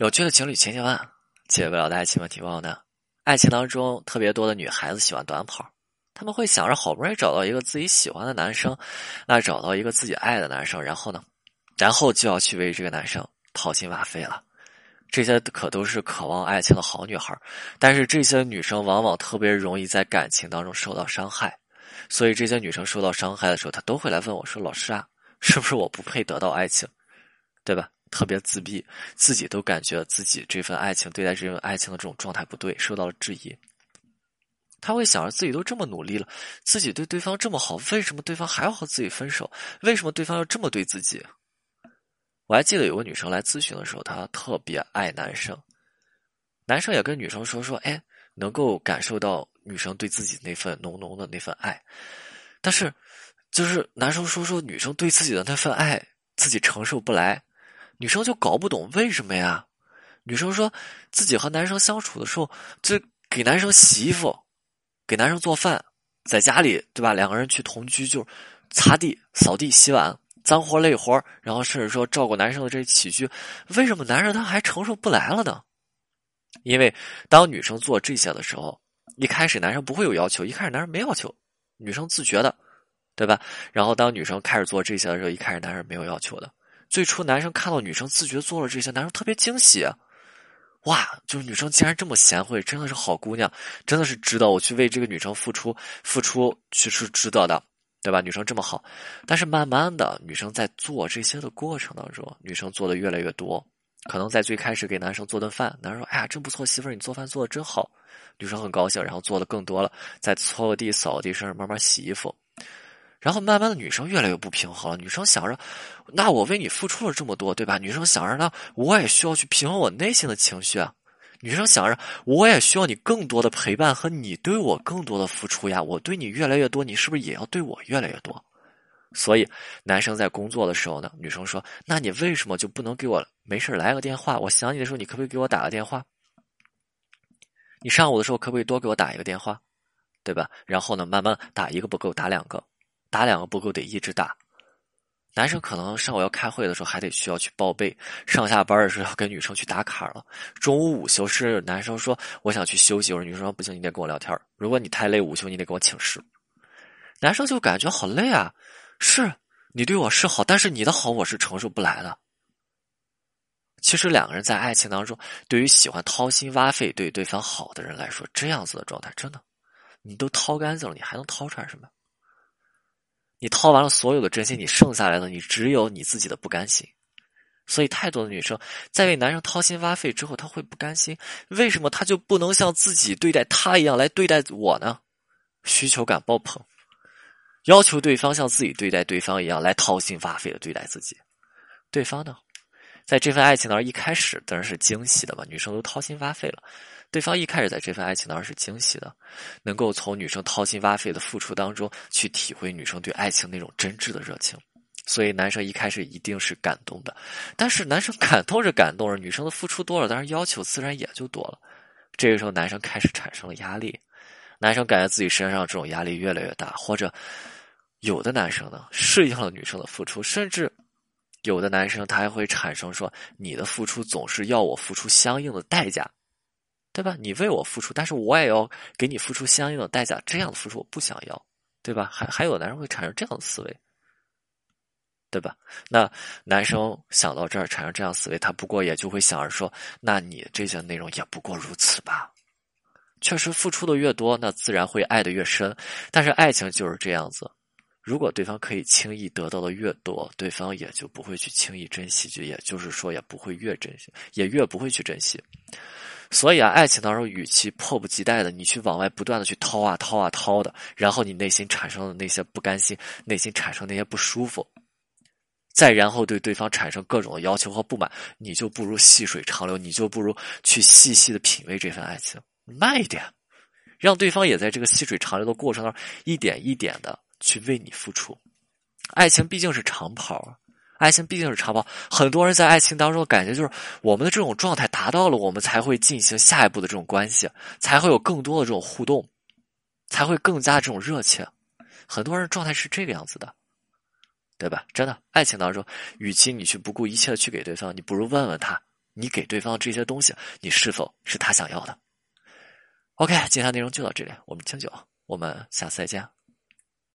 有趣的情侣千千万：解不了的爱情问题问呢？爱情当中特别多的女孩子喜欢短跑，他们会想着好不容易找到一个自己喜欢的男生，那找到一个自己爱的男生，然后呢，然后就要去为这个男生掏心挖肺了。这些可都是渴望爱情的好女孩，但是这些女生往往特别容易在感情当中受到伤害，所以这些女生受到伤害的时候，她都会来问我说：“老师啊，是不是我不配得到爱情？对吧？”特别自闭，自己都感觉自己这份爱情对待这份爱情的这种状态不对，受到了质疑。他会想着自己都这么努力了，自己对对方这么好，为什么对方还要和自己分手？为什么对方要这么对自己？我还记得有个女生来咨询的时候，她特别爱男生，男生也跟女生说说，哎，能够感受到女生对自己那份浓浓的那份爱，但是就是男生说说女生对自己的那份爱，自己承受不来。女生就搞不懂为什么呀？女生说自己和男生相处的时候，就给男生洗衣服，给男生做饭，在家里对吧？两个人去同居，就擦地、扫地、洗碗，脏活累活，然后甚至说照顾男生的这些起居，为什么男生他还承受不来了呢？因为当女生做这些的时候，一开始男生不会有要求，一开始男生没要求，女生自觉的，对吧？然后当女生开始做这些的时候，一开始男生没有要求的。最初，男生看到女生自觉做了这些，男生特别惊喜，哇！就是女生竟然这么贤惠，真的是好姑娘，真的是值得我去为这个女生付出，付出去是值得的，对吧？女生这么好，但是慢慢的，女生在做这些的过程当中，女生做的越来越多，可能在最开始给男生做顿饭，男生说：“哎呀，真不错，媳妇儿，你做饭做的真好。”女生很高兴，然后做的更多了，再搓个地、扫地，甚至慢慢洗衣服。然后慢慢的，女生越来越不平衡了。女生想着，那我为你付出了这么多，对吧？女生想着呢，我也需要去平衡我内心的情绪啊。女生想着，我也需要你更多的陪伴和你对我更多的付出呀。我对你越来越多，你是不是也要对我越来越多？所以，男生在工作的时候呢，女生说：“那你为什么就不能给我没事来个电话？我想你的时候，你可不可以给我打个电话？你上午的时候可不可以多给我打一个电话，对吧？然后呢，慢慢打一个不够，打两个。”打两个不够，得一直打。男生可能上午要开会的时候，还得需要去报备；上下班的时候要跟女生去打卡了。中午午休是男生说我想去休息，我说女生说不行，你得跟我聊天如果你太累，午休你得跟我请示。男生就感觉好累啊！是你对我是好，但是你的好我是承受不来的。其实两个人在爱情当中，对于喜欢掏心挖肺对对方好的人来说，这样子的状态真的，你都掏干净了，你还能掏出来什么？你掏完了所有的真心，你剩下来的你只有你自己的不甘心。所以，太多的女生在为男生掏心挖肺之后，她会不甘心。为什么她就不能像自己对待他一样来对待我呢？需求感爆棚，要求对方像自己对待对方一样来掏心挖肺的对待自己。对方呢，在这份爱情当中，一开始当然是惊喜的嘛，女生都掏心挖肺了。对方一开始在这份爱情当中是惊喜的，能够从女生掏心挖肺的付出当中去体会女生对爱情那种真挚的热情，所以男生一开始一定是感动的。但是男生感动着感动着，女生的付出多了，当然要求自然也就多了。这个时候，男生开始产生了压力，男生感觉自己身上这种压力越来越大，或者有的男生呢适应了女生的付出，甚至有的男生他还会产生说：“你的付出总是要我付出相应的代价。”对吧？你为我付出，但是我也要给你付出相应的代价。这样的付出我不想要，对吧？还还有男生会产生这样的思维，对吧？那男生想到这儿产生这样思维，他不过也就会想着说：那你这些内容也不过如此吧？确实，付出的越多，那自然会爱的越深。但是爱情就是这样子，如果对方可以轻易得到的越多，对方也就不会去轻易珍惜，就也就是说，也不会越珍惜，也越不会去珍惜。所以啊，爱情当中，与其迫不及待的你去往外不断的去掏啊掏啊掏的，然后你内心产生的那些不甘心，内心产生那些不舒服，再然后对对方产生各种的要求和不满，你就不如细水长流，你就不如去细细的品味这份爱情，慢一点，让对方也在这个细水长流的过程当中，一点一点的去为你付出。爱情毕竟是长跑。爱情毕竟是长跑，很多人在爱情当中的感觉就是我们的这种状态达到了，我们才会进行下一步的这种关系，才会有更多的这种互动，才会更加这种热切。很多人状态是这个样子的，对吧？真的，爱情当中，与其你去不顾一切的去给对方，你不如问问他，你给对方这些东西，你是否是他想要的？OK，今天内容就到这里，我们清酒，我们下次再见。